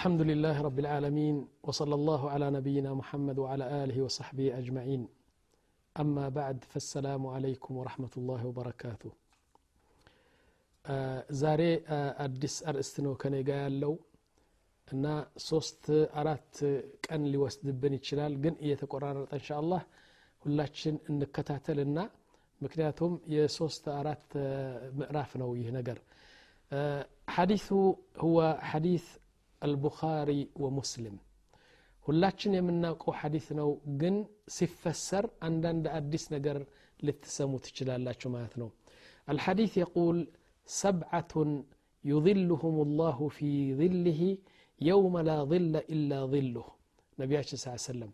الحمد لله رب العالمين وصلى الله على نبينا محمد وعلى آله وصحبه أجمعين أما بعد فالسلام عليكم ورحمة الله وبركاته ዛሬ አዲስ አርእስት ነው ከኔ ጋ ያለው እና ሶስት አራት ቀን ሊወስድብን ይችላል ግን እየተቆራረጠ እንሻ አላህ ሁላችን እንከታተልና ምክንያቱም የሶስት አራት ምዕራፍ ነው ይህ ነገር ሐዲሱ ሁወ ሐዲስ አልቡኻሪ ወሙስሊም ሁላችን የምናውቀው ሐዲስ ነው ግን ሲፈሰር አንዳንድ አዲስ ነገር ልትሰሙ ትችላላችሁ ማለት ነው الحديث يقول سبعة يظلهم الله في ظله يوم لا ظل إلا ظله نبياتنا صلى الله عليه وسلم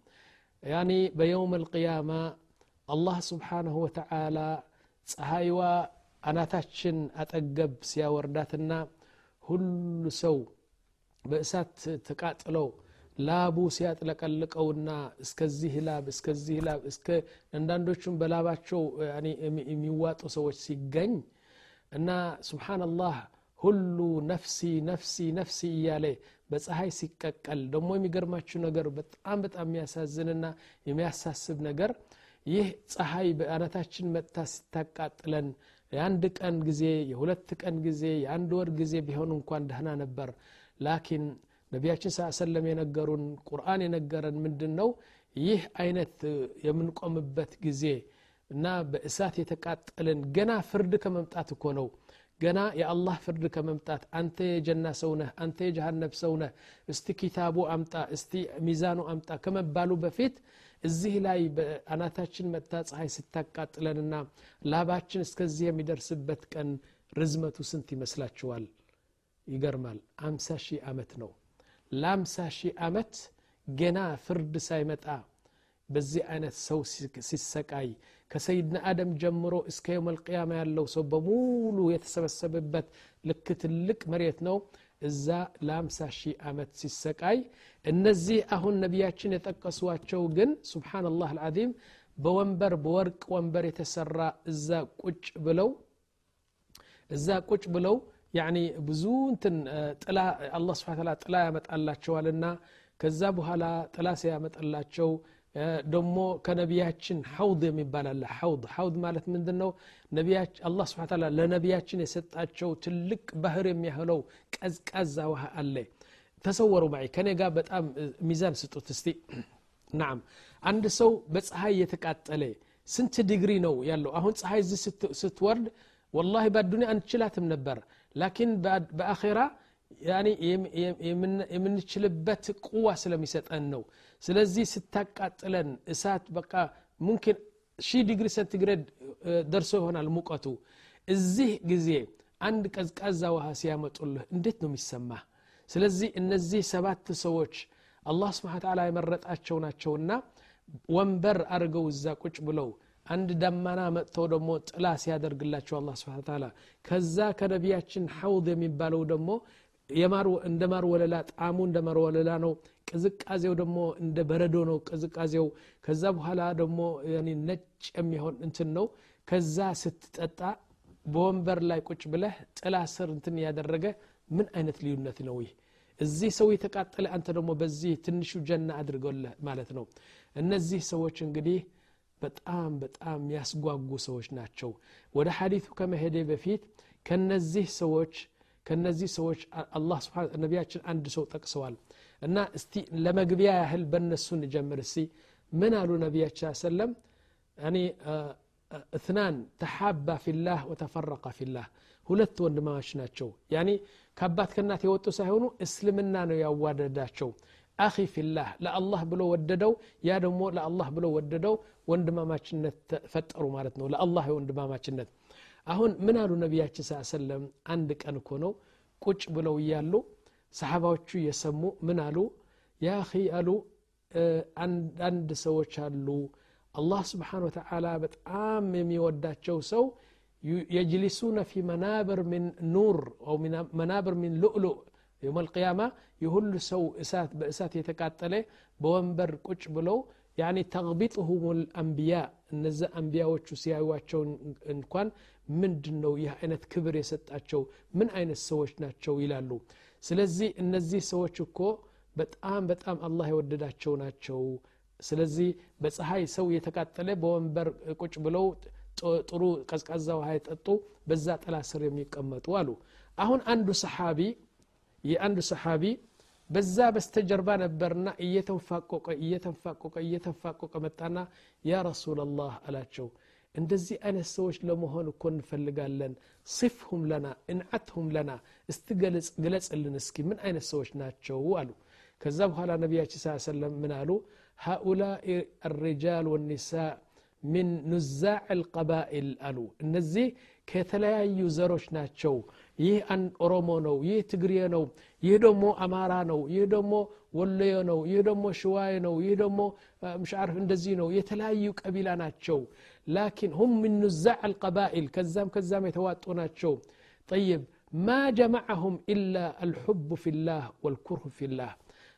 يعني بيوم القيامة الله سبحانه وتعالى ፀሐይዋ አናታችን አጠገብ ሲያወርዳትና ሁሉ ሰው በእሳት ተቃጥለው ላቡ ሲያጥለቀልቀውና እስከዚህ ላብ እስከዚህ ላብ እስከ አንዳንዶቹም በላባቸው የሚዋጡ ሰዎች ሲገኝ እና ስብሓንላህ ሁሉ ነፍሲ ነፍሲ ነፍሲ እያለ በፀሐይ ሲቀቀል ደግሞ የሚገርማችሁ ነገር በጣም በጣም የሚያሳዝንና የሚያሳስብ ነገር ይህ ፀሐይ በአናታችን መጥታ ስታቃጥለን የአንድ ቀን ጊዜ የሁለት ቀን ጊዜ የአንድ ወር ጊዜ ቢሆን እንኳን ደህና ነበር ላኪን ነቢያችን ስ ሰለም የነገሩን ቁርአን የነገረን ምንድን ነው ይህ አይነት የምንቆምበት ጊዜ እና በእሳት የተቃጠልን ገና ፍርድ ከመምጣት እኮ ነው። ገና የአላህ ፍርድ ከመምጣት አንተ የጀና ሰው ነህ አንተ የጀሃነብ ሰው ነህ እስቲ ኪታቡ አምጣ እስቲ ሚዛኑ አምጣ ከመባሉ በፊት እዚህ ላይ በአናታችን መጥታ ፀሐይ ስታቃጥለንና ላባችን እስከዚህ የሚደርስበት ቀን ርዝመቱ ስንት ይመስላችኋል ይገርማል። አምሳ ሺህ ዓመት ነው። ለአምሳ ሺህ ዓመት ገና ፍርድ ሳይመጣ በዚህ አይነት ሰው ሲሰቃይ ከሰይድና አደም ጀምሮ እስከ የውም ያለው ሰው በሙሉ የተሰበሰበበት ልክ ትልቅ መሬት ነው። እዛ ለአምሳ ሺህ ዓመት ሲሰቃይ እነዚህ አሁን ነቢያችን የጠቀሷቸው ግን ስብሓንላህ አልዓዚም በወንበር በወርቅ ወንበር የተሰራ እዛ ቁጭ ብለው እዛ ቁጭ ብለው ያኒ ብዙ እንትን ጥላ አላህ ስብሓን ታላ ጥላ ያመጣላቸዋልና ከዛ በኋላ ጥላ ሲያመጣላቸው ደሞ ከነቢያችን ሐውድ የሚባል አለ ሐውድ ሐውድ ማለት ምንድን ነው አላህ ስብሓን ታላ ለነቢያችን የሰጣቸው ትልቅ ባህር የሚያህለው ቀዝቃዛ ውሃ አለ ተሰወሩ ማይ ከኔ ጋር በጣም ሚዛን ስጡት እስቲ ናም አንድ ሰው በፀሐይ የተቃጠለ ስንት ዲግሪ ነው ያለው አሁን ፀሐይ እዚህ ስትወርድ ወላሂ በአዱኒያ አንችላትም ነበር ላኪን በአኼራ የምንችልበት ቁዋ ስለሚሰጠን ነው ስለዚህ ስታቃጥለን እሳት በቃ ሙምኪን ሺህ ዲግሪ ሴንቲግሬድ ደርሶ ይሆናል ሙቀቱ እዚህ ጊዜ አንድ ቀዝቃዛ ውሃ ሲያመጡልህ እንዴት ነው የሚሰማ ስለዚህ እነዚህ ሰባት ሰዎች አላህ ስብሓን ተላ የመረጣቸው ናቸውና ወንበር አድርገው እዛ ቁጭ ብለው አንድ ደመና መጥተው ደግሞ ጥላ ሲያደርግላቸው አላ ስብን ታላ ከዛ ከነቢያችን ሐውድ የሚባለው ደግሞ እንደ ማር ወለላ ጣዕሙ እንደ ማር ወለላ ነው። ቅዝቃዜው ደግሞ እንደ በረዶ ነው ቅዝቃዜው። ከዛ በኋላ ደግሞ ነጭ የሚሆን እንትን ነው። ከዛ ስትጠጣ በወንበር ላይ ቁጭ ብለህ ጥላ ስር እንትን ያደረገ ምን አይነት ልዩነት ነው ይህ? እዚህ ሰው የተቃጠለ አንተ ደግሞ በዚህ ትንሹ ጀና አድርገለህ ማለት ነው። እነዚህ ሰዎች እንግዲህ በጣም በጣም ያስጓጉ ሰዎች ናቸው ወደ ሐዲቱ ከመሄዴ በፊት ከነዚህ ሰዎች ከነዚህ ሰዎች አላህ ነቢያችን አንድ ሰው ጠቅሰዋል እና እስቲ ለመግቢያ ያህል በእነሱ እንጀምር እስቲ ምን አሉ ነቢያችን ሰለም እኔ እትናን ተሓባ ፊላህ ወተፈረቀ ፊላህ ሁለት ወንድማማች ናቸው ያኒ ከአባት ከእናት የወጡ ሳይሆኑ እስልምና ነው ያዋደዳቸው አኺ ፊላህ ለአላህ ብሎ ወደደው ያ ደግሞ ለአላህ ብሎ ወደደው ወንድማማችነት ፈጠሩ ማለት ነው ለአላህ የወንድማማችነት አሁን ምን አሉ ነቢያችን ስ ሰለም አንድ ቀን እኮ ነው ቁጭ ብለው እያሉ ሰሓባዎቹ እየሰሙ ምን አሉ ያ ኺ አሉ አንዳንድ ሰዎች አሉ አላህ ስብሓን ወተዓላ በጣም የሚወዳቸው ሰው የጅሊሱነ ፊ መናብር ምን ኑር መናብር ምን ሉእሉእ የውም አልቅያማ የሁሉ ሰው እሳት በእሳት የተቃጠለ በወንበር ቁጭ ብለው ያኒ ተግቢጥሁም ልአንቢያ እነዚ አንቢያዎቹ ሲያዩዋቸው እንኳን ምንድን ነው ይህ አይነት ክብር የሰጣቸው? ምን አይነት ሰዎች ናቸው? ይላሉ። ስለዚህ እነዚህ ሰዎች እኮ በጣም በጣም አላህ የወደዳቸው ናቸው። ስለዚህ በፀሐይ ሰው የተቃጠለ በወንበር ቁጭ ብለው ጥሩ ቀዝቃዛ ውሃ የጠጡ በዛ ጥላ ስር የሚቀመጡ አሉ። አሁን አንዱ ሰሓቢ የአንድ ሰሓቢ በዛ በስተጀርባ ነበርና እየተንፋቆቀ እየተንፋቆቀ እየተንፋቆቀ መጣና ያ ረሱላላህ አላቸው እንደዚህ አይነት ሰዎች ለመሆን እኮ እንፈልጋለን ሲፍሁም ለና እንዓትሁም ለና እስቲ ግለጽልን እስኪ ምን አይነት ሰዎች ናቸው አሉ ከዛ በኋላ ነቢያችን ስ ሰለም ምን አሉ ሃኡላኢ አሪጃል ወኒሳ ምን ኑዛዕ ልቀባኢል አሉ እነዚህ ከተለያዩ ዘሮች ናቸው ይህ ኦሮሞ ነው ይህ ትግሬ ነው ይህ ደግሞ አማራ ነው ይህ ደግሞ ወለዮ ነው ይህ ደግሞ ሽዋይ ነው ይህ ደግሞ ምሻርፍ እንደዚህ ነው የተለያዩ ቀቢላ ናቸው ላኪን ሁም ምን ኑዛዕ አልቀባኢል ከዛም ከዛም የተዋጡ ናቸው ጠይብ ማ ጀመዐሁም ኢላ አልሑቡ ፊላህ ወልኩርሁ ፊላህ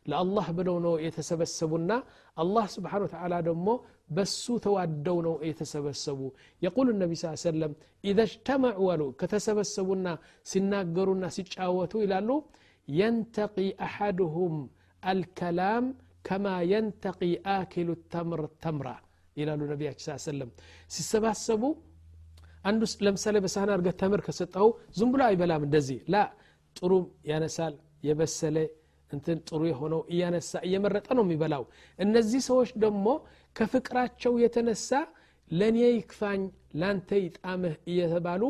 ለአላህ ብለው ነው የተሰበሰቡና አላህ ስብሓን ወተዓላ ደግሞ በሱ ተዋደው ነው የተሰበሰቡ። የቁል ነቢ ስ ሰለም ኢዘ እጅተመዑ አሉ ከተሰበሰቡና ሲናገሩና ሲጫወቱ ይላሉ የንተቂ አሐድሁም አልከላም ከማ የንተቂ አኪሉ ተምር ተምራ ይላሉ ነቢያችን ስ ሰለም ሲሰባሰቡ አንዱ ለምሳሌ በሳህን አድርገህ ተምር ከሰጠው ዝም ብሎ አይበላም እንደዚህ። ላ ጥሩ ያነሳል የበሰለ እንትን ጥሩ የሆነው እያነሳ እየመረጠ ነው የሚበላው። እነዚህ ሰዎች ደግሞ ከፍቅራቸው የተነሳ ለእኔ ይክፋኝ ላንተ ይጣምህ እየተባሉ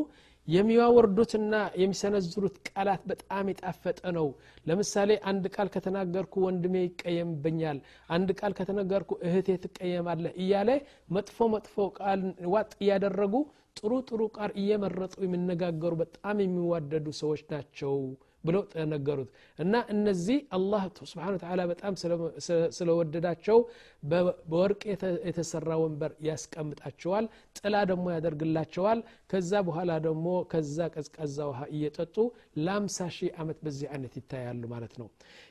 የሚያወርዱትና የሚሰነዝሩት ቃላት በጣም የጣፈጠ ነው። ለምሳሌ አንድ ቃል ከተናገርኩ ወንድሜ ይቀየምብኛል አንድ ቃል ከተናገርኩ እህቴ ትቀየማለህ እያለ መጥፎ መጥፎ ቃል ዋጥ እያደረጉ ጥሩ ጥሩ ቃል እየመረጡ የሚነጋገሩ በጣም የሚዋደዱ ሰዎች ናቸው ብለው ተነገሩት እና እነዚህ አላህ ስብሓን ተላ በጣም ስለወደዳቸው በወርቅ የተሰራ ወንበር ያስቀምጣቸዋል ጥላ ደግሞ ያደርግላቸዋል ከዛ በኋላ ደግሞ ከዛ ቀዝቃዛ ውሃ እየጠጡ ለአምሳ ሺህ ዓመት በዚህ አይነት ይታያሉ ማለት ነው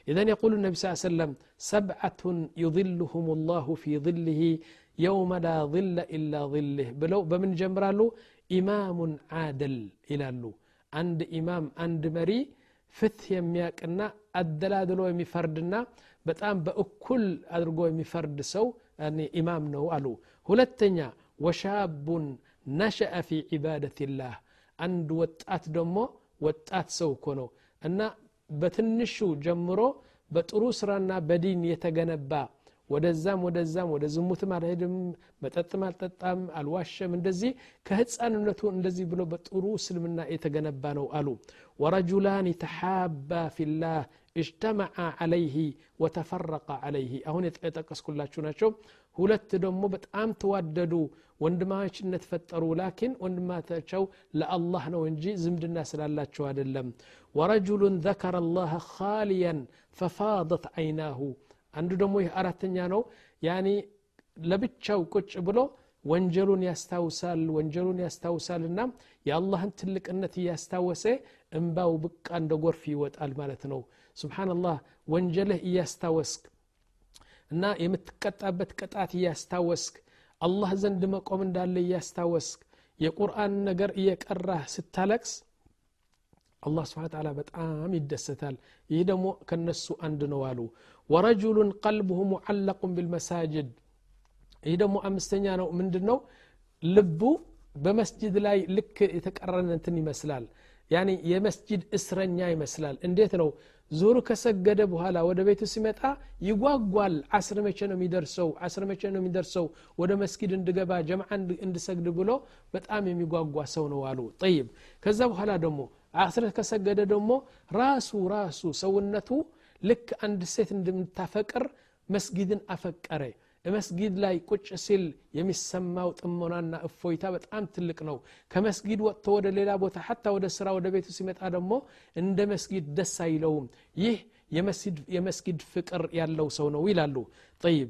ኢዘን የቁሉ ነቢ ስ ሰለም ሰብዓቱን ዩظልሁም ላሁ ፊ ظልህ የውመ ላ ظለ ኢላ ظልህ ብለው በምን ይጀምራሉ ኢማሙን አደል ይላሉ አንድ ኢማም አንድ መሪ ፍትህ የሚያቅና አደላድሎ የሚፈርድና በጣም በእኩል አድርጎ የሚፈርድ ሰው ኢማም ነው አሉ ሁለተኛ ወሻቡን ነሸአ ፊ ዒባደትላህ አንድ ወጣት ደግሞ ወጣት ሰው እኮ ነው እና በትንሹ ጀምሮ በጥሩ ስራና በዲን የተገነባ ወደዛም ወደዛም ወደ ዝሙትም አልሄድም መጠጥም አልጠጣም አልዋሸም እንደዚህ ከህፃንነቱ እንደዚህ ብሎ በጥሩ እስልምና የተገነባ ነው አሉ ወረጁላን ተሓባ ፊላህ اجتمع عليه وتفرق عليه አሁን የጠቀስኩላችሁ ናቸው ሁለት ደግሞ በጣም ተዋደዱ ወንድማችነት ፈጠሩ ላኪን ወንድማቸው ለአላህ ነው እንጂ ዝምድና ስላላቸው አይደለም ወረጁሉን ذكر الله خاليا ففاضت عيناه አንዱ ደግሞ ይህ አራተኛ ነው። ያኒ ለብቻው ቁጭ ብሎ ወንጀሉን ያስታውሳል ወንጀሉን ያስታውሳልና የአላህን ትልቅነት እያስታወሰ እንባው ብቃ እንደ ጎርፍ ይወጣል ማለት ነው። ስብሓንላህ ወንጀልህ እያስታወስክ እና የምትቀጣበት ቅጣት እያስታወስክ አላህ ዘንድ መቆም እንዳለ እያስታወስክ የቁርአን ነገር እየቀራህ ስታለቅስ አላህ ስብሓን ተዓላ በጣም ይደሰታል ይህ ደግሞ ከነሱ አንድ ነው አሉ ወረጁሉን ቀልብሁ ሙዓለቁን ቢልመሳጅድ ይህ ደግሞ አምስተኛ ነው ምንድን ነው ልቡ በመስጅድ ላይ ልክ የተቀረነ እንትን ይመስላል ያኒ የመስጅድ እስረኛ ይመስላል እንዴት ነው ዙሩ ከሰገደ በኋላ ወደ ቤቱ ሲመጣ ይጓጓል አስር መቼ ነው የሚደርሰው አስር መቼ ነው የሚደርሰው ወደ መስጊድ እንድገባ ጀምዓ እንድሰግድ ብሎ በጣም የሚጓጓ ሰው ነው አሉ ጠይብ ከዛ በኋላ ደግሞ አስር ከሰገደ ደግሞ ራሱ ራሱ ሰውነቱ ልክ አንድ ሴት እንደምታፈቅር መስጊድን አፈቀረ መስጊድ ላይ ቁጭ ሲል የሚሰማው ጥሞናና እፎይታ በጣም ትልቅ ነው ከመስጊድ ወጥቶ ወደ ሌላ ቦታ ሐታ ወደ ስራ ወደ ቤቱ ሲመጣ ደግሞ እንደ መስጊድ ደስ አይለውም ይህ የመስጊድ ፍቅር ያለው ሰው ነው ይላሉ ጠይብ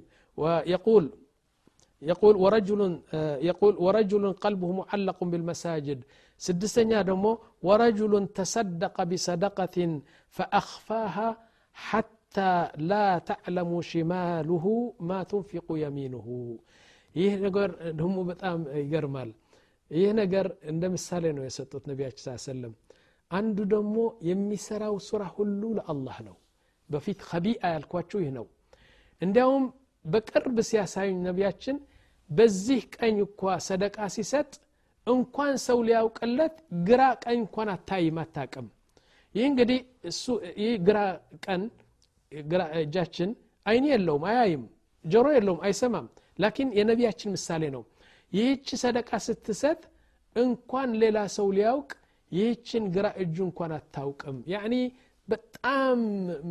يقول يقول ورجل يقول ورجل قلبه معلق بالمساجد ስድስተኛ ደግሞ ወረጁሉን ተሰደቀ ቢሰደቀትን ፈአክፋሃ ሐታ ላ ተዕለሙ ሽማሉሁ ማ ቱንፊቁ የሚኑሁ ይህ ነገር ደግሞ በጣም ይገርማል ይህ ነገር እንደ ምሳሌ ነው የሰጡት ነቢያችን ስ ሰለም አንዱ ደግሞ የሚሰራው ስራ ሁሉ ለአላህ ነው በፊት ከቢአ ያልኳችሁ ይህ ነው እንዲያውም በቅርብ ሲያሳዩኝ ነቢያችን በዚህ ቀኝ እኳ ሰደቃ ሲሰጥ እንኳን ሰው ሊያውቅለት ግራ ቀኝ እንኳን አታይም አታቅም ይህ እንግዲህ እሱ ይህ ግራ ቀን ግራ እጃችን አይን የለውም አያይም ጆሮ የለውም አይሰማም። ላኪን የነቢያችን ምሳሌ ነው። ይህች ሰደቃ ስትሰጥ እንኳን ሌላ ሰው ሊያውቅ ይህችን ግራ እጁ እንኳን አታውቅም። ያኒ በጣም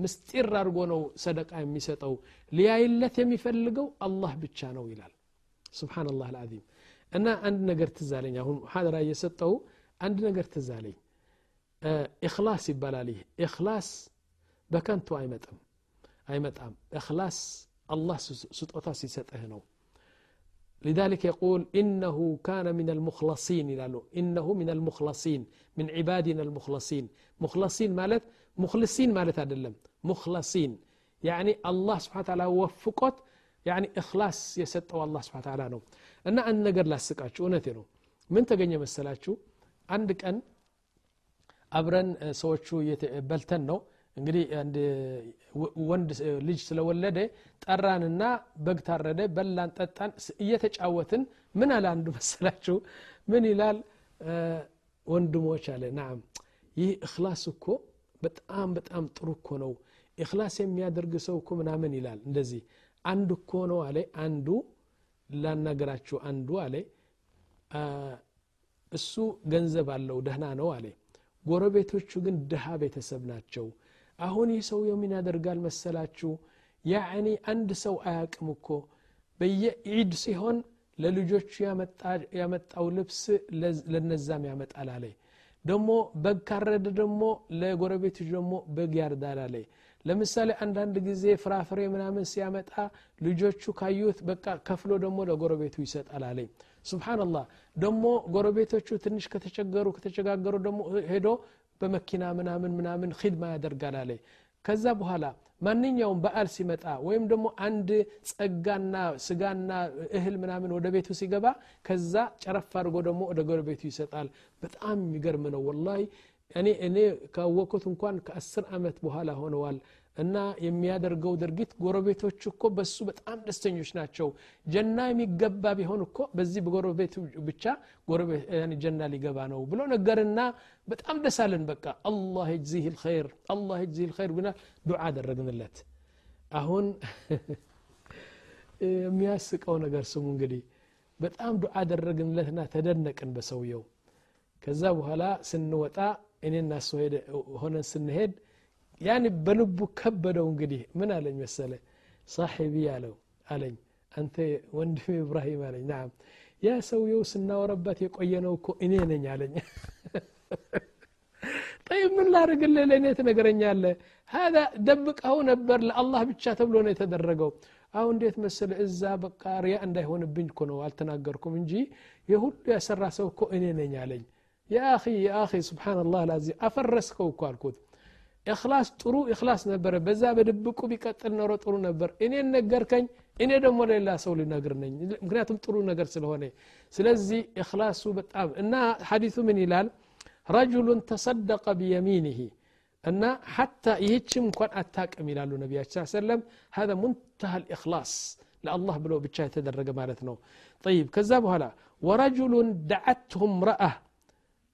ምስጢር አድርጎ ነው ሰደቃ የሚሰጠው። ሊያይለት የሚፈልገው አላህ ብቻ ነው ይላል። ስብናላህ አልዓዚም እና አንድ ነገር ትዛለኝ አሁን ሙሓደራ እየሰጠው አንድ ነገር ትዛለኝ ኢክላስ ይባላል ይህ ኢክላስ በከንቱ አይመጥም አይመጣም ኢክላስ አላህ ስጦታ ሲሰጥህ ነው لذلك يقول إنه كان من المخلصين يلالو إنه من المخلصين من عبادنا المخلصين مخلصين مالت مخلصين مالت أدلم مخلصين يعني الله سبحانه وتعالى وفقت يعني إخلاص يسطو الله سبحانه وتعالى نو እና አንድ ነገር ላስቃችሁ። እውነቴ ነው። ምን ተገኘ መሰላችሁ? አንድ ቀን አብረን ሰዎቹ በልተን ነው እንግዲህ አንድ ወንድ ልጅ ስለወለደ ጠራንና በግ ታረደ በላን ጠጣን እየተጫወትን ምን አለ አንዱ መሰላችሁ? ምን ይላል? ወንድሞች አለ። ናም ይህ እክላስ እኮ በጣም በጣም ጥሩ እኮ ነው። እክላስ የሚያደርግ ሰው እኮ ምናምን ይላል እንደዚህ። አንድ እኮ ነው አለ። አንዱ ላናገራችሁ አንዱ አለ እሱ ገንዘብ አለው ደህና ነው አለ። ጎረቤቶቹ ግን ድሃ ቤተሰብ ናቸው። አሁን ይህ ሰው ምን ያደርጋል መሰላችሁ? ያዕኒ አንድ ሰው አያቅም እኮ። በየዒድ ሲሆን ለልጆቹ ያመጣው ልብስ ለነዛም ያመጣል አለ። ደሞ በግ ካረደ ደግሞ ለጎረቤቶች ደግሞ በግ ያርዳል አለ ለምሳሌ አንዳንድ ጊዜ ፍራፍሬ ምናምን ሲያመጣ ልጆቹ ካዩት በቃ ከፍሎ ደግሞ ለጎረቤቱ ይሰጣል አለኝ። ስብናላህ ደግሞ ጎረቤቶቹ ትንሽ ከተቸገሩ ከተቸጋገሩ ደግሞ ሄዶ በመኪና ምናምን ምናምን ሂድማ ያደርጋል አለ ከዛ በኋላ ማንኛውም በዓል ሲመጣ ወይም ደግሞ አንድ ጸጋና ስጋና እህል ምናምን ወደ ቤቱ ሲገባ ከዛ ጨረፍ አድርጎ ደግሞ ወደ ጎረቤቱ ይሰጣል። በጣም የሚገርም ነው ወላሂ እኔ እኔ ካወቅኩት እንኳን ከአስር ዓመት በኋላ ሆነዋል። እና የሚያደርገው ድርጊት ጎረቤቶች እኮ በሱ በጣም ደስተኞች ናቸው። ጀና የሚገባ ቢሆን እኮ በዚህ በጎረቤቱ ብቻ ጀና ሊገባ ነው ብሎ ነገርና በጣም ደሳለን በቃ አላህ ይጅዚህ ልኸይር አላህ ይጅዚህ ልኸይር ብና ዱዓ አደረግንለት። አሁን የሚያስቀው ነገር ስሙ እንግዲህ በጣም ዱዓ አደረግንለትና ተደነቅን በሰውየው። ከዛ በኋላ ስንወጣ እኔና እሱ ሆነን ስንሄድ ያን በልቡ ከበደው እንግዲህ ምን አለኝ መሰለ? ሳሒቢ አለው አለኝ። አንተ ወንድም ኢብራሂም አለኝ። ናም። ያ ሰውየው ስናወረበት የቆየነው እኮ እኔ ነኝ አለኝ። ጠይብ ምን ላርግልህ ለእኔ ትነግረኛለ ሀዛ ደብቀው ነበር ለአላህ ብቻ ተብሎ ነው የተደረገው። አሁን እንዴት መስል እዛ በቃ ሪያ እንዳይሆንብኝ እኮ ነው አልተናገርኩም እንጂ የሁሉ ያሰራ ሰው እኮ እኔ ነኝ አለኝ የአኺ የአኺ ስብሓንላህ ላዚም አፈረስከው እኮ አልኩት እክላስ ጥሩ እክላስ ነበረ በዛ በድብቁ ቢቀጥል ኖሮ ጥሩ ነበር እኔን ነገርከኝ እኔ ደግሞ ሌላ ሰው ሊነግር ነኝ ምክንያቱም ጥሩ ነገር ስለሆነ ስለዚህ እክላሱ በጣም እና ሐዲሱ ምን ይላል ረጁሉን ተሰደቀ ቢየሚኒህ እና ሐታ ይህችም እንኳን አታቅም ይላሉ ነቢያችን ሰለም هذا منتهى الإخلاص ለአላህ ብሎ ብቻ የተደረገ ማለት ነው طيب ከዛ በኋላ ورجل دعته امرأة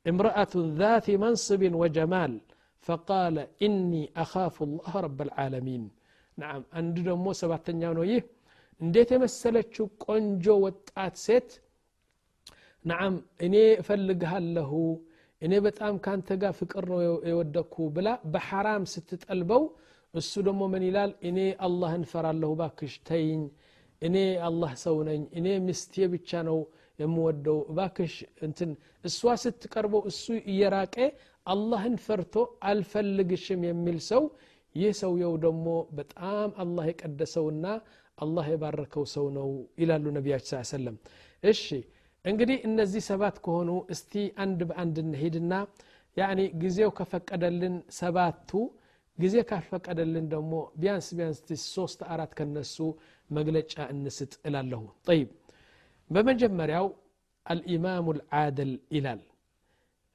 امرأة ذات منصب وجمال فقال إني أخاف الله رب العالمين نعم عند دمو سبعتنيا ነው ይህ እንዴት የመሰለችው ቆንጆ ወጣት ሴት ናዓም እኔ እፈልግሃለሁ እኔ በጣም ካንተ ጋር ፍቅር ነው የወደኩ ብላ በሐራም ስትጠልበው እሱ ደግሞ ምን ይላል እኔ አላህን ፈራለሁ ባክሽ ተይኝ እኔ አላህ ሰው ነኝ እኔ ምስቴ ብቻ ነው የምወደው ባክሽ እንትን እሷ ስትቀርበው እሱ እየራቀ አላህን ፈርቶ አልፈልግሽም የሚል ሰው ይህ ሰውየው ደግሞ በጣም አላህ የቀደሰውና አላህ የባረከው ሰው ነው ይላሉ ነቢያችን ስ ሰለም እሺ እንግዲህ እነዚህ ሰባት ከሆኑ እስቲ አንድ በአንድ እንሄድና ያኒ ጊዜው ከፈቀደልን ሰባቱ ጊዜ ካልፈቀደልን ደግሞ ቢያንስ ቢያንስ ሶስት አራት ከነሱ መግለጫ እንስጥ እላለሁ። ጠይብ بمجمريو الإمام العادل إلال.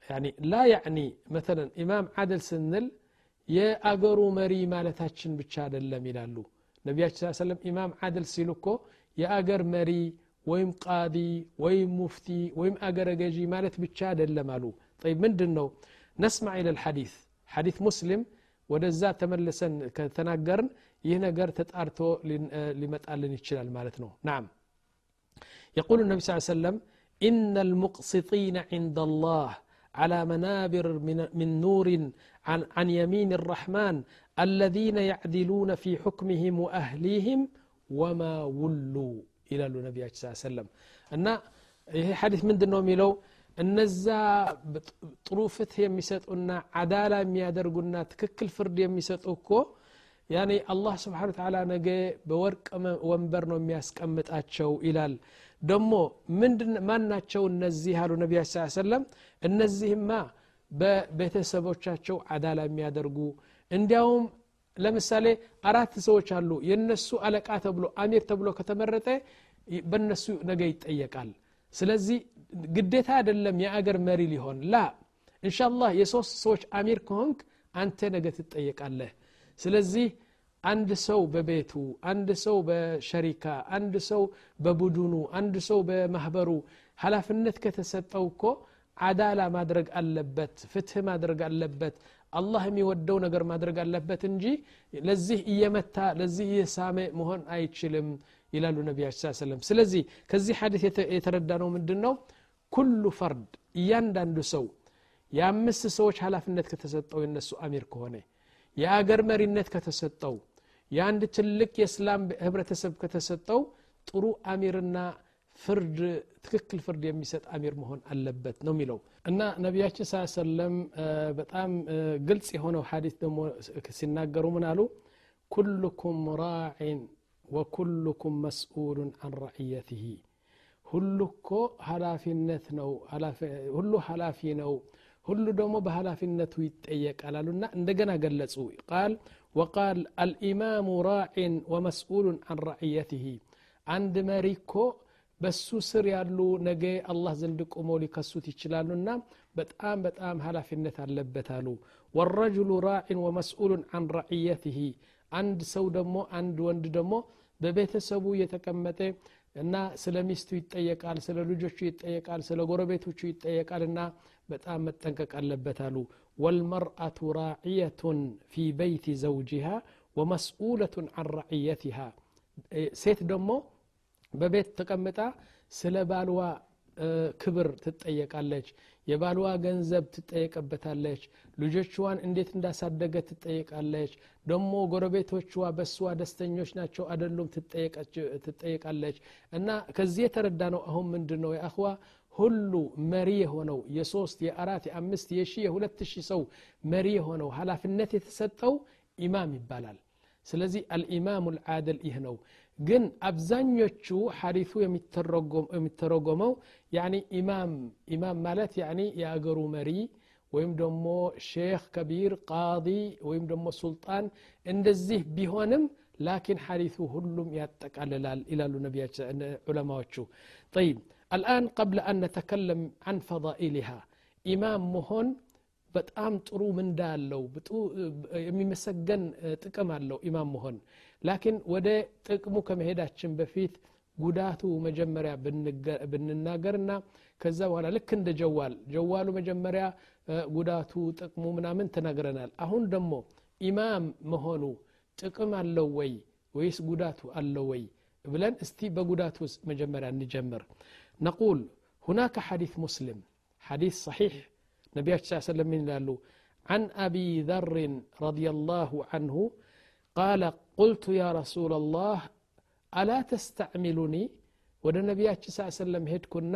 يعني لا يعني مثلا إمام عادل سنل يا أقرو مري ما لتاتشن بتشاد اللميلالو نبي صلى الله عليه وسلم إمام عادل سيلوكو يا أقر مري ويم قاضي ويم مفتي ويم أقر جي ما لتبتشاد اللمالو طيب من دنو نسمع إلى الحديث. حديث مسلم ودزا تملسن كتناقرن يهنا قرتت أرتو لمتقلن آه، يتشلال مالتنو. نعم. يقول النبي صلى الله عليه وسلم إن المقسطين عند الله على منابر من نور عن, عن يمين الرحمن الذين يعدلون في حكمهم وأهليهم وما ولوا إلى النبي صلى الله عليه وسلم أن ይሄ ሐዲስ ምንድን ነው የሚለው እነዛ ጥሩ ፍትህ የሚሰጡና አዳላ የሚያደርጉና ትክክል ፍርድ የሚሰጡ እኮ ያኔ አላህ ስብሓን ተላ ነገ በወርቅ ወንበር ነው የሚያስቀምጣቸው ይላል። ደሞ ማን ናቸው እነዚህ አሉ ነቢያ ስ ሰለም እነዚህማ በቤተሰቦቻቸው አዳላ የሚያደርጉ እንዲያውም ለምሳሌ አራት ሰዎች አሉ። የነሱ አለቃ ተብሎ አሚር ተብሎ ከተመረጠ በነሱ ነገ ይጠየቃል። ስለዚህ ግዴታ አይደለም የአገር መሪ ሊሆን። ላ እንሻላህ የሶስት ሰዎች አሚር ከሆንክ አንተ ነገ ትጠየቃለህ ስለዚህ አንድ ሰው በቤቱ አንድ ሰው በሸሪካ አንድ ሰው በቡድኑ አንድ ሰው በማህበሩ ሀላፍነት ከተሰጠው እኮ አዳላ ማድረግ አለበት ፍትህ ማድረግ አለበት አላህ የሚወደው ነገር ማድረግ አለበት እንጂ ለዚህ እየመታ ለዚህ እየሳመ መሆን አይችልም ይላሉ ነቢያችን ሰለም ስለዚህ ከዚህ ሐዲስ የተረዳ ነው ምንድን ነው ኩሉ ፈርድ እያንዳንዱ ሰው የአምስት ሰዎች ሀላፍነት ከተሰጠው የነሱ አሚር ከሆነ የአገር መሪነት ከተሰጠው የአንድ ትልቅ የእስላም ህብረተሰብ ከተሰጠው ጥሩ አሚርና ፍርድ ትክክል ፍርድ የሚሰጥ አሚር መሆን አለበት ነው የሚለው። እና ነቢያችን ስ ሰለም በጣም ግልጽ የሆነው ሀዲስ ደግሞ ሲናገሩ ምን አሉ? ኩልኩም ራዒን ወኩልኩም መስኡሉን አን ረዕየትህ ሁሉ እኮ ሀላፊነት ነው ሁሉ ሀላፊ ነው ሁሉ ደግሞ በሀላፊነቱ ይጠየቃል አሉና እንደገና ገለጹ ቃል ወቃል አልኢማሙ ራዒን ወመስኡሉን አን ረዕየትህ አንድ መሪ እኮ በሱ ስር ያሉ ነገ አላህ ዘንድ ቁመው ሊከሱት ይችላሉና በጣም በጣም ሀላፊነት አለበት አሉ ወረጅሉ ራዒን ወመስኡሉን አን ረዕየትህ አንድ ሰው ደግሞ አንድ ወንድ ደግሞ በቤተሰቡ የተቀመጠ እና ስለ ሚስቱ ይጠየቃል ስለ ልጆቹ ይጠየቃል ስለ ጎረቤቶቹ ይጠየቃል እና በጣም መጠንቀቅ አለበት አሉ። ወልመርአቱ ራዕየቱን ፊ በይት ዘውጅሃ ወመስኡለቱን አን ረዕየትሃ ሴት ደግሞ በቤት ተቀምጣ ስለ ባልዋ ክብር ትጠየቃለች የባልዋ ገንዘብ ትጠየቅበታለች። ልጆችዋን እንዴት እንዳሳደገ ትጠየቃለች። ደሞ ጎረቤቶችዋ በስዋ ደስተኞች ናቸው አደሉም ትጠየቃለች። እና ከዚህ የተረዳ ነው አሁን ምንድን ነው የአኽዋ ሁሉ መሪ የሆነው የሶስት የአራት የአምስት የሺህ የሁለት ሺህ ሰው መሪ የሆነው ሀላፊነት የተሰጠው ኢማም ይባላል። ስለዚህ አልኢማሙ ልዓድል ይህ ነው ግን አብዛኞቹ ሐዲሱ የሚተረጎመው ኢማም ማለት የአገሩ መሪ ወይም ደሞ ሼክ ከቢር ቃዲ ወይም ደሞ ሱልጣን እንደዚህ ቢሆንም ላኪን ሐዲሱ ሁሉም ያጠቃልላል ይላሉ ዑለማዎቹ ጠይብ አልአን ቀብለ አን ነተከለም አን ፈዳኢልሃ ኢማም መሆን በጣም ጥሩ ምንዳ አለው የሚመሰገን ጥቅም አለው ኢማም መሆን ላኪን ወደ ጥቅሙ ከመሄዳችን በፊት ጉዳቱ መጀመሪያ ብንናገርና ከዛ በኋላ ልክ እንደ ጀዋል ጀዋሉ መጀመሪያ ጉዳቱ ጥቅሙ ምናምን ተናግረናል አሁን ደግሞ ኢማም መሆኑ ጥቅም አለው ወይ ወይስ ጉዳቱ አለው ወይ ብለን እስቲ በጉዳቱ መጀመሪያ እንጀምር ነቁል ሁናከ ሐዲስ ሙስሊም ሐዲስ ሰሒሕ ነቢያችን ስ ሰለም ምን ይላሉ عن أبي ذر رضي الله عنه ቃለ ቁልቱ ያ ረሱላላህ አላ ተስተዕሚሉኒ ወደ ነቢያችን ስ ሰለም ሄድኩና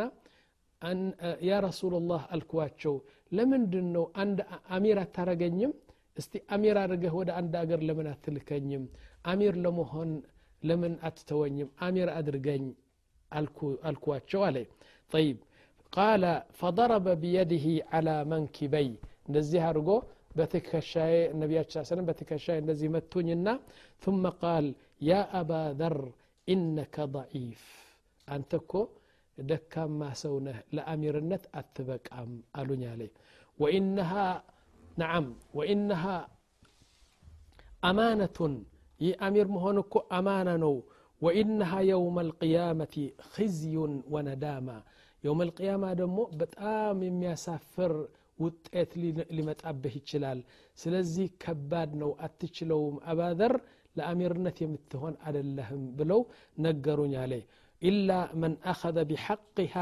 ያ ረሱላላህ አልኩዋቸው ለምንድን ነው አንድ አሚር አታረገኝም እስቲ አሚር አድርገህ ወደ አንድ አገር ለምን አትልከኝም? አሚር ለመሆን ለምን አትተወኝም? አሚር አድርገኝ አልኳቸው አለ። طيب قال فضرب بيده على منكبي እንደዚህ አድርጎ بتكشاي النبي صلى الله عليه وسلم بتكشاي الذي متونينا ثم قال يا أبا ذر إنك ضعيف. أنتكو دكا ما سونه لأمير النت أتبك أم ألوني عليه وإنها نعم وإنها أمانة. يا أمير مهونك أمانة نو. وإنها يوم القيامة خزي وندامة. يوم القيامة دمو بتآم يا سافر ውጤት ሊመጣብህ ይችላል ስለዚህ ከባድ ነው አትችለውም አባዘር ለአሚርነት የምትሆን አደለህም ብለው ነገሩኝ አለ ኢላ መን አኸذ ቢሐቅሃ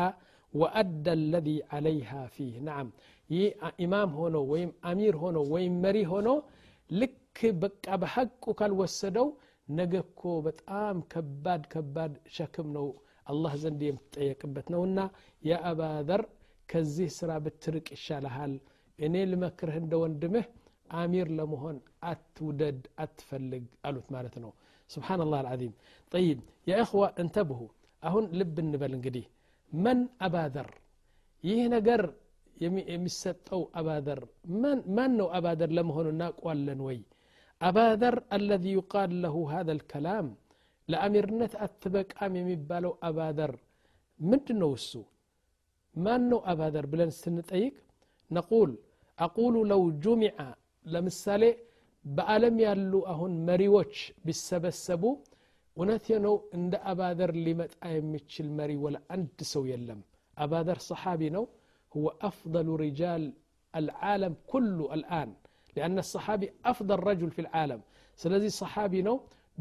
ወአደ ለذ ዓለይሃ ፊህ ናም ይህ ኢማም ሆኖ ወይም አሚር ሆኖ ወይም መሪ ሆኖ ልክ በቃ በሐቁ ካልወሰደው ነገ እኮ በጣም ከባድ ከባድ ሸክም ነው አላህ ዘንድ የምትጠየቅበት ነውና የአባዘር كزي سرا بترك الشالهال إني لمكره عند وندمه أمير لمهن أتودد أتفلق قالوا مالتنا سبحان الله العظيم طيب يا إخوة انتبهوا أهون لب النبل انقديه من أبادر يهنا قر يمست أو أبادر من من نو أبادر لم هون ناق ولا نوي أبادر الذي يقال له هذا الكلام لأمير نت أتبك أم يمبالو أبادر من نو السوق ማን ነው አባዘር ብለን ስንጠይቅ ነቁል አቁሉ ለው ጁሚዐ ለምሳሌ በዓለም ያሉ አሁን መሪዎች ቢሰበሰቡ እውነት ነው እንደ አባዘር ሊመጣ የሚችል መሪ ወላ አንድ ሰው የለም አባዘር ሰሓቢ ነው هو أفضل رجال العالم كله الآن لأن الصحابي أفضل رجل في العالم سلذي صحابي نو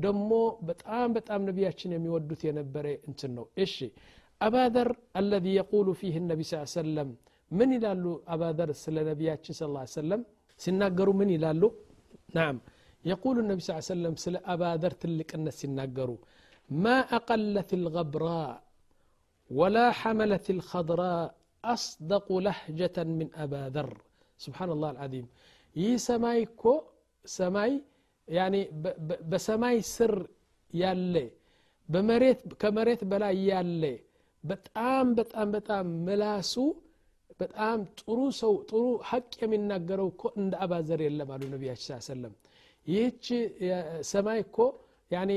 دمو بتام بتام نبياتشن يميودوت ينبري انتنو إيش أبا ذر الذي يقول فيه النبي صلى الله عليه وسلم. من إلى أبادر صلى الله عليه وسلم؟ سنقر من إلى نعم. يقول النبي صلى الله عليه وسلم سل أبادر تلك أن سنقر ما أقلت الغبراء ولا حملت الخضراء أصدق لهجة من أبا ذر سبحان الله العظيم. يي سماي كو سماي يعني بسماي سر ياللي بمريت كمريت بلا ياللي በጣም በጣም በጣም ምላሱ በጣም ጥሩ ሰው ጥሩ ሀቅ የሚናገረው እኮ እንደ አባዘር የለም አሉ ነቢያችን ሰለም ይህች ሰማይ እኮ ያኔ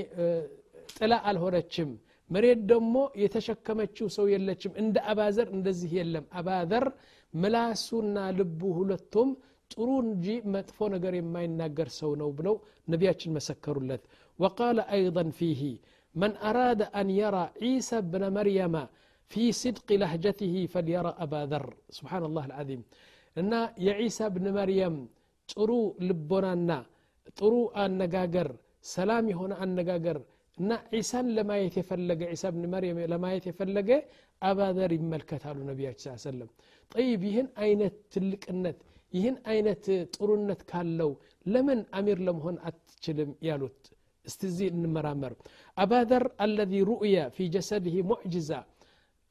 ጥላ አልሆነችም መሬት ደግሞ የተሸከመችው ሰው የለችም እንደ አባዘር እንደዚህ የለም አባዘር ምላሱና ልቡ ሁለቱም ጥሩ እንጂ መጥፎ ነገር የማይናገር ሰው ነው ብለው ነቢያችን መሰከሩለት ወቃለ አይضን ፊሂ መን አራደ አን የራ ዒሳ ብነ መርየማ ፊ ስድቅ ለህጀትህ ፈልየራ አባ ዘር ስብሓን ላህ አልዓዚም እና የዒሳ ብን መርየም ጥሩ ልቦናና ጥሩ አነጋገር ሰላም የሆነ አነጋገር እና ዒሳን ለማየት የፈለገ ዒሳ ብን መርየም ለማየት የፈለገ አባዘር ይመልከታሉ ነቢያችን ስ ሰለም ጠይብ ይህን አይነት ትልቅነት ይህን አይነት ጥሩነት ካለው ለምን አሚር ለመሆን አትችልም ያሉት እስቲ እዚህ እንመራመር አባዘር አለዚ ሩእየ ፊ ጀሰድህ ሙዕጅዛ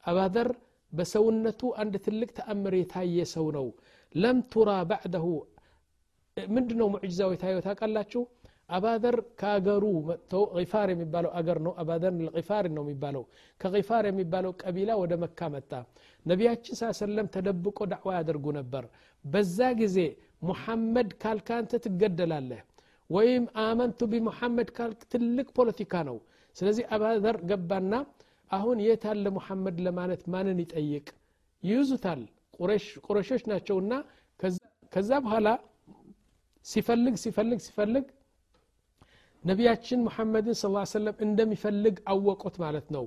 አባዘር በሰውነቱ አንድ ትልቅ ተአምር የታየ ሰው ነው ለም ቱራ ባዕደሁ ምንድ ነው ሙዕጅዛው የታየው ታውቃላችሁ አባዘር ከአገሩ መጥቶ ፋር የሚባለው አገር ነው አባዘር ፋር ነው የሚባለው ከፋር የሚባለው ቀቢላ ወደ መካ መጣ ነቢያችን ስ ሰለም ተደብቆ ዳዕዋ ያደርጉ ነበር በዛ ጊዜ ሙሐመድ ካልክ አንተ ትገደላለህ ወይም አመንቱ ቢሙሐመድ ካልክ ትልቅ ፖለቲካ ነው። ስለዚህ አባዘር ገባና አሁን የት አለ ሙሐመድ ለማለት ማንን ይጠይቅ? ይይዙታል። ቁረሾች ናቸውና ከዛ በኋላ ሲፈልግ ሲፈልግ ሲፈልግ ነቢያችን ሙሐመድን ስ ሰለም እንደሚፈልግ አወቁት ማለት ነው።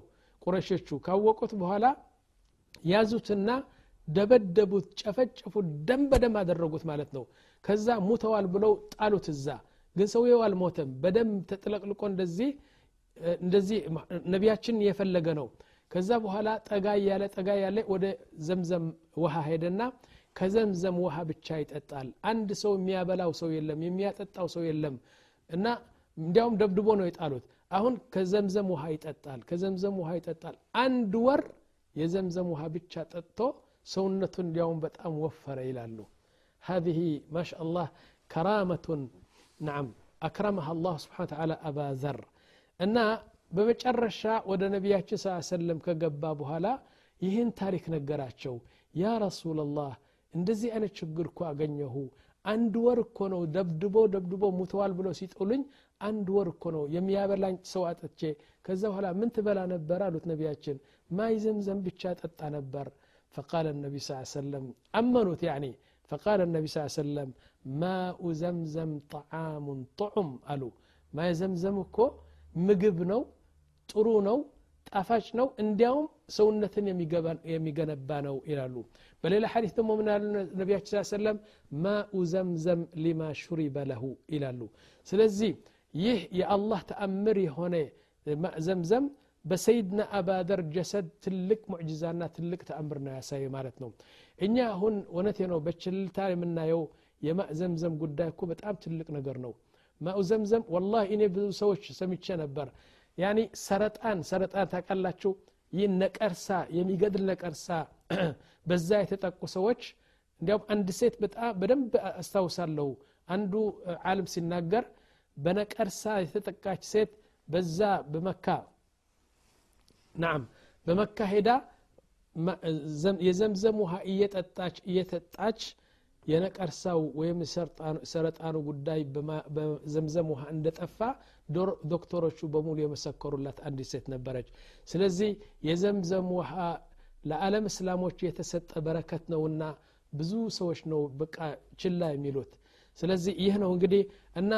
ቁረሾቹ ካወቁት በኋላ ያዙትና ደበደቡት ጨፈጨፉት ደም በደም አደረጉት ማለት ነው። ከዛ ሙተዋል ብለው ጣሉት እዛ ግን ሰውየው አልሞተም በደም ተጥለቅልቆ እንደዚህ እንደዚህ ነቢያችን የፈለገ ነው ከዛ በኋላ ጠጋ እያለ ጠጋ ያለ ወደ ዘምዘም ውሃ ሄደና ከዘምዘም ውሃ ብቻ ይጠጣል አንድ ሰው የሚያበላው ሰው የለም የሚያጠጣው ሰው የለም እና እንዲያውም ደብድቦ ነው የጣሉት አሁን ከዘምዘም ውሃ ይጠጣል ከዘምዘም ውሃ ይጠጣል አንድ ወር የዘምዘም ውሃ ብቻ ጠጥቶ ሰውነቱ እንዲያውም በጣም ወፈረ ይላሉ هذه ما شاء الله كرامة نعم أكرمها الله سبحانه وتعالى أبا ذر እና በመጨረሻ ወደ ነቢያችን ስ ሰለም ከገባ በኋላ ይህን ታሪክ ነገራቸው ያ ረሱላላህ እንደዚህ አይነት ችግር እኮ አገኘሁ አንድ ወር እኮ ነው ደብድቦ ደብድቦ ሙተዋል ብለው ሲጥሉኝ አንድ ወር እኮ ነው የሚያበላኝ ሰው አጥቼ ከዛ በኋላ ምን ትበላ ነበር አሉት ነቢያችን ማይ ዘምዘም ብቻ ጠጣ ነበር فقال النبي صلى الله عليه وسلم أمنوت يعني فقال النبي صلى الله عليه وسلم ማኡ ዘምዘም ጣዓሙን ጥዑም አሉ ማይ ዘምዘም እኮ ምግብ ነው ጥሩ ነው ጣፋጭ ነው እንዲያውም ሰውነትን የሚገነባ ነው ይላሉ በሌላ ሐዲስ ደግሞ ምን ያሉ ነቢያችን ስ ሰለም ማኡ ዘምዘም ሊማ ሹሪበ ለሁ ይላሉ ስለዚህ ይህ የአላህ ተአምር የሆነ ዘምዘም በሰይድና አባደር ጀሰድ ትልቅ ሙዕጅዛና ትልቅ ተአምር ነው ያሳየ ማለት ነው እኛ አሁን እውነቴ ነው በችልታ የምናየው የማእ ዘምዘም ጉዳይ እኮ በጣም ትልቅ ነገር ነው። ማኡ ዘምዘም ወላ እኔ ብዙ ሰዎች ሰምቼ ነበር። ያኒ ሰረጣን ሰረጣን ታቃላችሁ ይህ ነቀርሳ የሚገድል ነቀርሳ በዛ የተጠቁ ሰዎች እንዲያውም አንድ ሴት በጣም በደንብ አስታውሳለሁ። አንዱ ዓለም ሲናገር በነቀርሳ የተጠቃች ሴት በዛ በመካ ናም በመካ ሄዳ የዘምዘም ውሃ እየጠጣች እየተጣች የነቀርሳው ወይም ሰረጣኑ ጉዳይ በዘምዘም ውሃ እንደጠፋ ዶክተሮቹ በሙሉ የመሰከሩላት አንዲት ሴት ነበረች ስለዚህ የዘምዘም ውሃ ለዓለም እስላሞች የተሰጠ በረከት ነውና ብዙ ሰዎች ነው በቃ ችላ የሚሉት ስለዚህ ይህ ነው እንግዲህ እና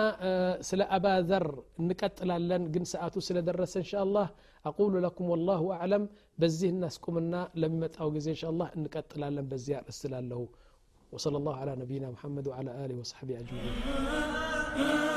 ስለ አባዘር እንቀጥላለን ግን ሰዓቱ ስለደረሰ እንሻ አላህ አቁሉ ለኩም ወላሁ አዕለም በዚህ እናስቁምና ለሚመጣው ጊዜ እንሻ አላህ እንቀጥላለን በዚህ አርዕስት ላለሁ وصلى الله على نبينا محمد وعلى آله وصحبه أجمعين.